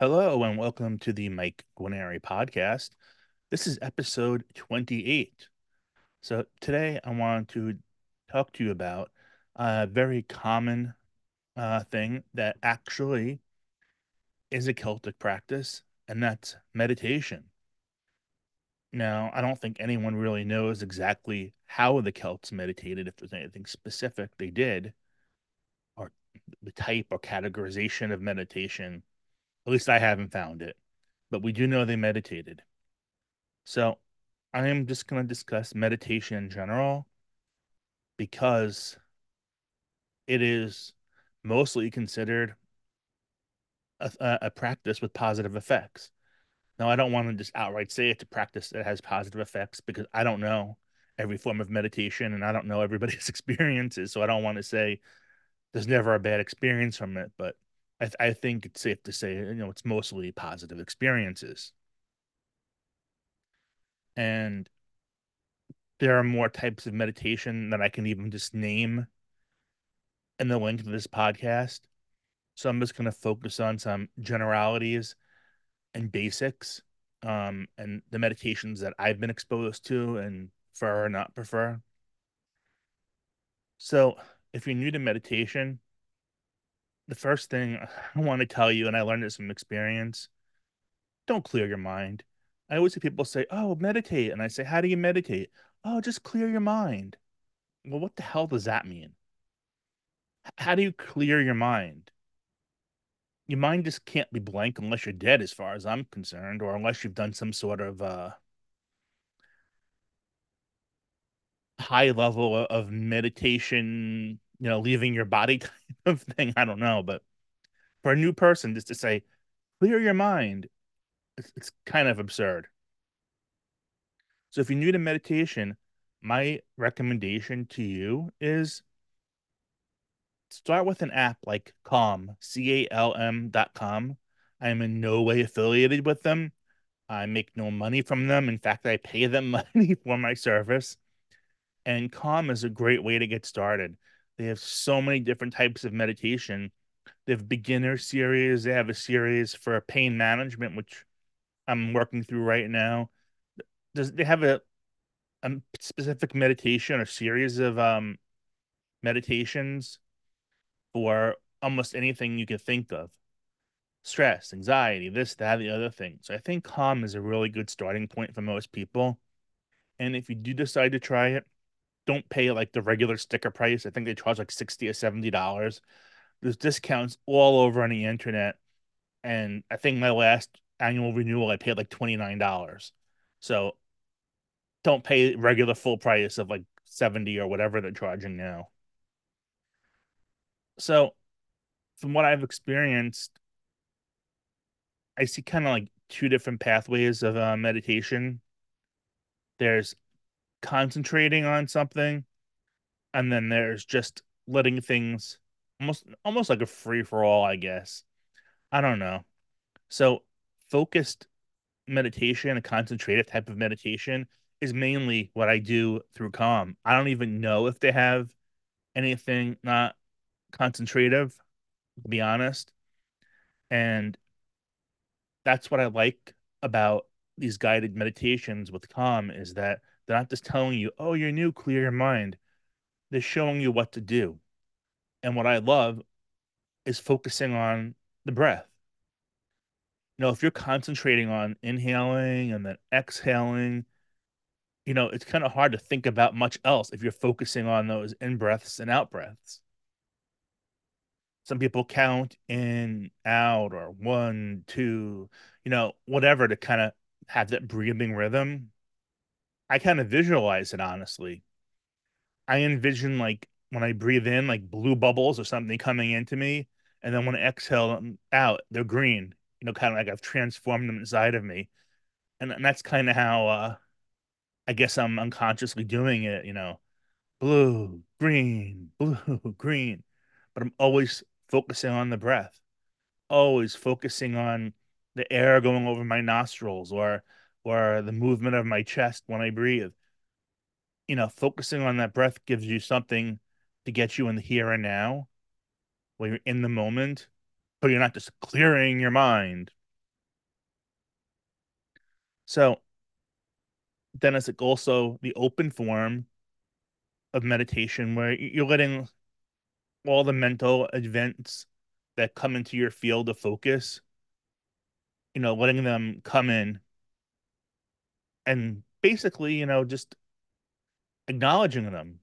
Hello and welcome to the Mike Guarneri podcast. This is episode 28. So today I want to talk to you about a very common uh, thing that actually is a Celtic practice, and that's meditation. Now, I don't think anyone really knows exactly how the Celts meditated, if there's anything specific they did, or the type or categorization of meditation at least I haven't found it, but we do know they meditated. So I am just going to discuss meditation in general because it is mostly considered a, a, practice with positive effects. Now, I don't want to just outright say it's a practice that has positive effects because I don't know every form of meditation and I don't know everybody's experiences. So I don't want to say there's never a bad experience from it. But I, th- I think it's safe to say, you know, it's mostly positive experiences. And there are more types of meditation that I can even just name in the link to this podcast. So I'm just going to focus on some generalities and basics um, and the meditations that I've been exposed to and prefer or not prefer. So if you're new to meditation, the first thing I want to tell you, and I learned this from experience, don't clear your mind. I always see people say, "Oh, meditate," and I say, "How do you meditate?" "Oh, just clear your mind." Well, what the hell does that mean? How do you clear your mind? Your mind just can't be blank unless you're dead, as far as I'm concerned, or unless you've done some sort of uh, high level of meditation you know, leaving your body type of thing. I don't know, but for a new person, just to say, clear your mind, it's, it's kind of absurd. So if you're new to meditation, my recommendation to you is start with an app like Calm, C A L M dot com. I am in no way affiliated with them. I make no money from them. In fact, I pay them money for my service. And Calm is a great way to get started. They have so many different types of meditation. They have beginner series. They have a series for pain management, which I'm working through right now. Does they have a, a specific meditation or series of um meditations for almost anything you could think of? Stress, anxiety, this, that, the other thing. So I think calm is a really good starting point for most people. And if you do decide to try it, don't pay like the regular sticker price. I think they charge like 60 or 70 dollars. There's discounts all over on the internet. And I think my last annual renewal I paid like $29. So don't pay regular full price of like 70 or whatever they're charging now. So from what I've experienced, I see kind of like two different pathways of uh, meditation. There's concentrating on something and then there's just letting things almost almost like a free for all i guess. I don't know. So focused meditation a concentrative type of meditation is mainly what i do through calm. I don't even know if they have anything not concentrative to be honest. And that's what i like about these guided meditations with calm is that they're not just telling you, oh, you're new, clear your mind. They're showing you what to do. And what I love is focusing on the breath. You know, if you're concentrating on inhaling and then exhaling, you know, it's kind of hard to think about much else if you're focusing on those in breaths and out breaths. Some people count in, out, or one, two, you know, whatever to kind of have that breathing rhythm. I kind of visualize it honestly. I envision like when I breathe in, like blue bubbles or something coming into me, and then when I exhale them out, they're green. You know, kind of like I've transformed them inside of me, and, and that's kind of how uh, I guess I'm unconsciously doing it. You know, blue, green, blue, green, but I'm always focusing on the breath, always focusing on the air going over my nostrils or or the movement of my chest when I breathe. You know, focusing on that breath gives you something to get you in the here and now, where you're in the moment, but you're not just clearing your mind. So then it's like also the open form of meditation where you're letting all the mental events that come into your field of focus, you know, letting them come in and basically, you know, just acknowledging them.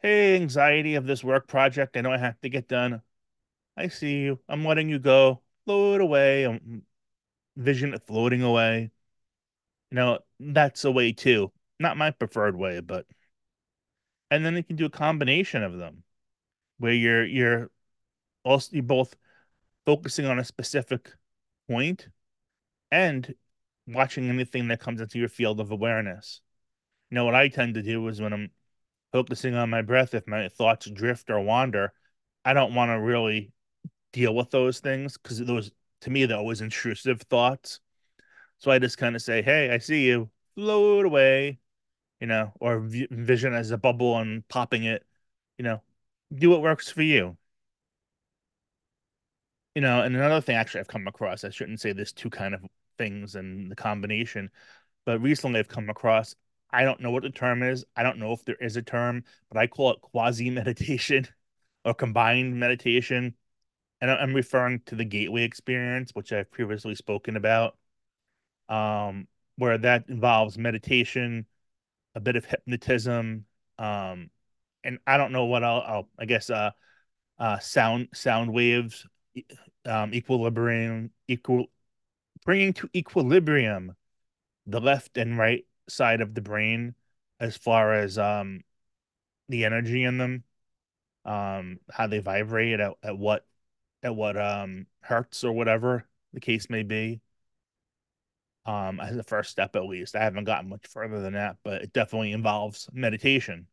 Hey, anxiety of this work project, I know I have to get done. I see you. I'm letting you go. Float away. I'm vision floating away. You know, that's a way too. Not my preferred way, but and then you can do a combination of them where you're you're also you're both focusing on a specific point and watching anything that comes into your field of awareness. You know, what I tend to do is when I'm focusing on my breath, if my thoughts drift or wander, I don't want to really deal with those things because those, to me, they're always intrusive thoughts. So I just kind of say, hey, I see you, float away, you know, or vision as a bubble and popping it, you know, do what works for you. You know, and another thing actually I've come across, I shouldn't say this two kind of things and the combination, but recently I've come across, I don't know what the term is. I don't know if there is a term, but I call it quasi meditation or combined meditation. And I'm referring to the gateway experience, which I've previously spoken about, um, where that involves meditation, a bit of hypnotism, um, and I don't know what I'll, I'll I guess uh, uh, sound sound waves, um, equilibrium, equal bringing to equilibrium the left and right side of the brain as far as um the energy in them um how they vibrate at, at what at what um hertz or whatever the case may be. Um as a first step at least. I haven't gotten much further than that but it definitely involves meditation.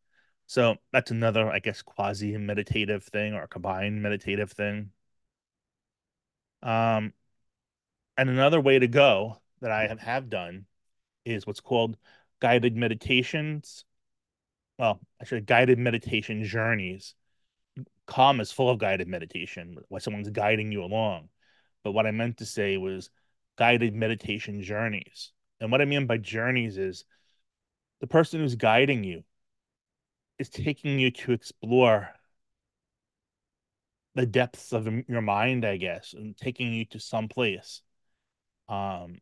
So that's another i guess quasi meditative thing or combined meditative thing. Um and another way to go that I have, have done is what's called guided meditations. Well, actually, guided meditation journeys. Calm is full of guided meditation, where someone's guiding you along. But what I meant to say was guided meditation journeys. And what I mean by journeys is the person who's guiding you is taking you to explore the depths of your mind, I guess, and taking you to some place um,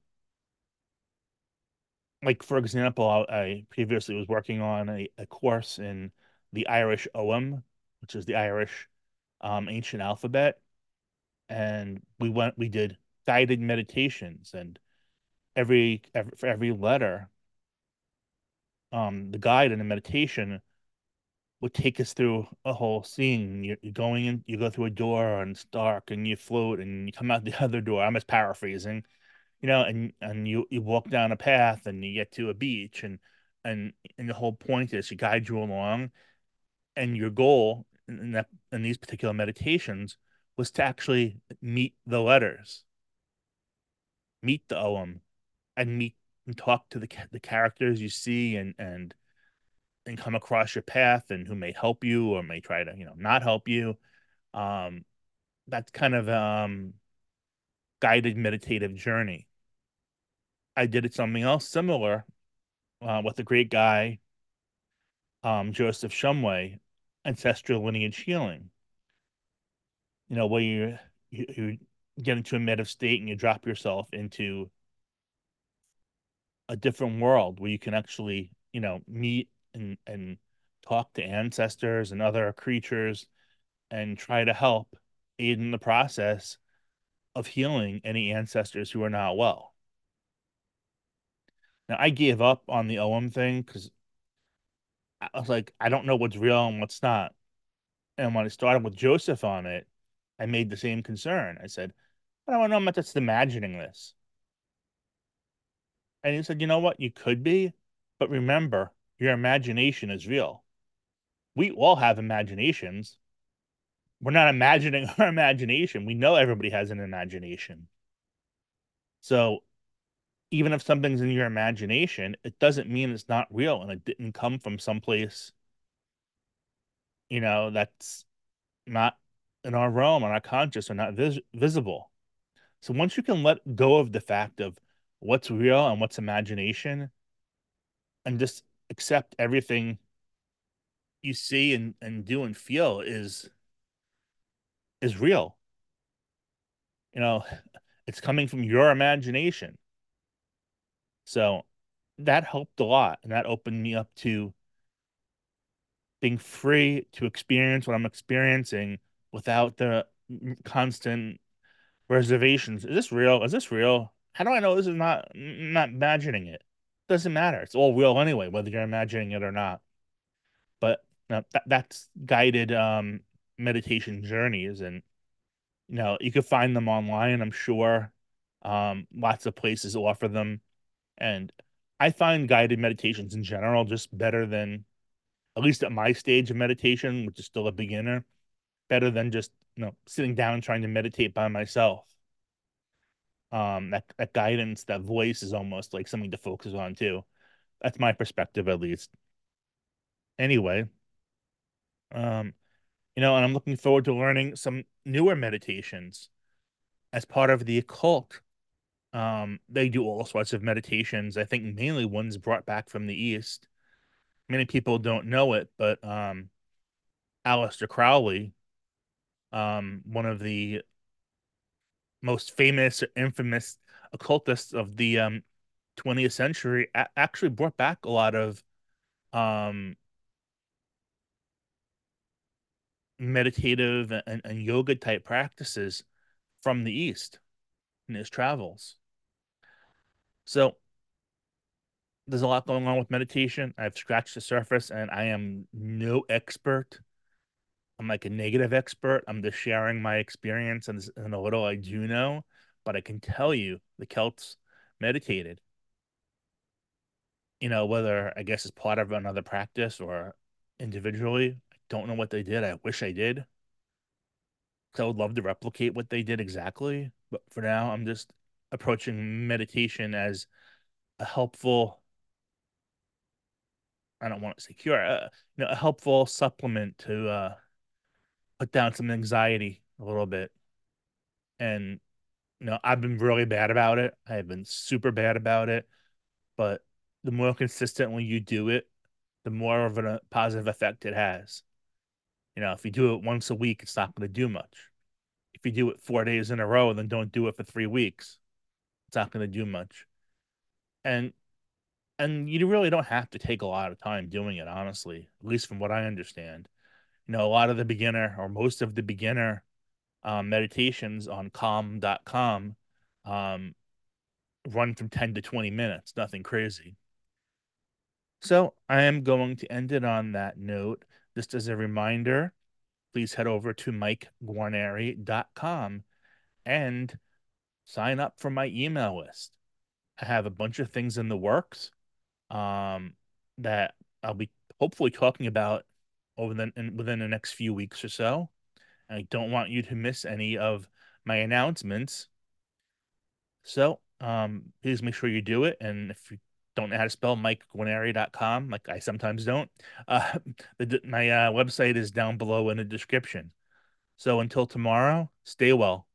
like for example, I, I previously was working on a, a course in the Irish Ogham, which is the Irish um, ancient alphabet, and we went we did guided meditations, and every, every for every letter, um, the guide and the meditation would take us through a whole scene. You're, you're going in, you go through a door and it's dark, and you float, and you come out the other door. I'm just paraphrasing you know, and and you you walk down a path and you get to a beach and and and the whole point is to guide you along, and your goal in that in these particular meditations was to actually meet the letters, meet the Ogham, and meet and talk to the the characters you see and and and come across your path and who may help you or may try to you know not help you. Um, that's kind of um guided meditative journey. I did something else similar uh, with the great guy, um, Joseph Shumway, ancestral lineage healing. You know, where you, you, you get into a meditative state and you drop yourself into a different world where you can actually, you know, meet and and talk to ancestors and other creatures and try to help aid in the process of healing any ancestors who are not well. Now I gave up on the Ogham thing because I was like, I don't know what's real and what's not. And when I started with Joseph on it, I made the same concern. I said, I don't know, I'm just imagining this. And he said, you know what? You could be, but remember, your imagination is real. We all have imaginations. We're not imagining our imagination. We know everybody has an imagination. So even if something's in your imagination, it doesn't mean it's not real and it didn't come from someplace, you know, that's not in our realm or not conscious or not vis visible. So once you can let go of the fact of what's real and what's imagination and just accept everything you see and, and do and feel is is real. You know, it's coming from your imagination. So that helped a lot and that opened me up to being free to experience what I'm experiencing without the constant reservations. Is this real? Is this real? How do I know this is not not imagining it? Doesn't matter. It's all real anyway, whether you're imagining it or not. But you that, that's guided um, meditation journeys, and you know you can find them online. I'm sure um, lots of places offer them, and I find guided meditations in general just better than, at least at my stage of meditation, which is still a beginner, better than just you know sitting down trying to meditate by myself. Um, that that guidance, that voice is almost like something to focus on too. That's my perspective, at least. Anyway, um, you know, and I'm looking forward to learning some newer meditations as part of the occult. Um, they do all sorts of meditations. I think mainly ones brought back from the East. Many people don't know it, but um, Aleister Crowley, um, one of the most famous or infamous occultists of the um, 20th century, a- actually brought back a lot of um, meditative and, and yoga type practices from the East in his travels. So there's a lot going on with meditation. I've scratched the surface and I am no expert. I'm like a negative expert. I'm just sharing my experience and, and a little I do know, but I can tell you the Celts meditated. You know, whether I guess it's part of another practice or individually, I don't know what they did. I wish I did. I would love to replicate what they did exactly. But for now, I'm just approaching meditation as a helpful I don't want to say cure, uh, you know, a helpful supplement to uh, put down some anxiety a little bit. And you know, I've been really bad about it. I've been super bad about it. But the more consistently you do it, the more of a positive effect it has. You know, if you do it once a week, it's not going to do much. If you do it four days in a row, and then don't do it for three weeks. It's not going to do much. And and you really don't have to take a lot of time doing it, honestly, at least from what I understand. You know, a lot of the beginner or most of the beginner um, meditations on calm.com um, run from 10 to 20 minutes, nothing crazy. So I am going to end it on that note. Just as a reminder, please head over to mikeguarneri.com and sign up for my email list. I have a bunch of things in the works um, that I'll be hopefully talking about over the in, within the next few weeks or so. I don't want you to miss any of my announcements. So um, please make sure you do it. And if you don't know how to spell MikeGuarneri.com, like I sometimes don't, uh, the, my uh, website is down below in the description. So until tomorrow, stay well.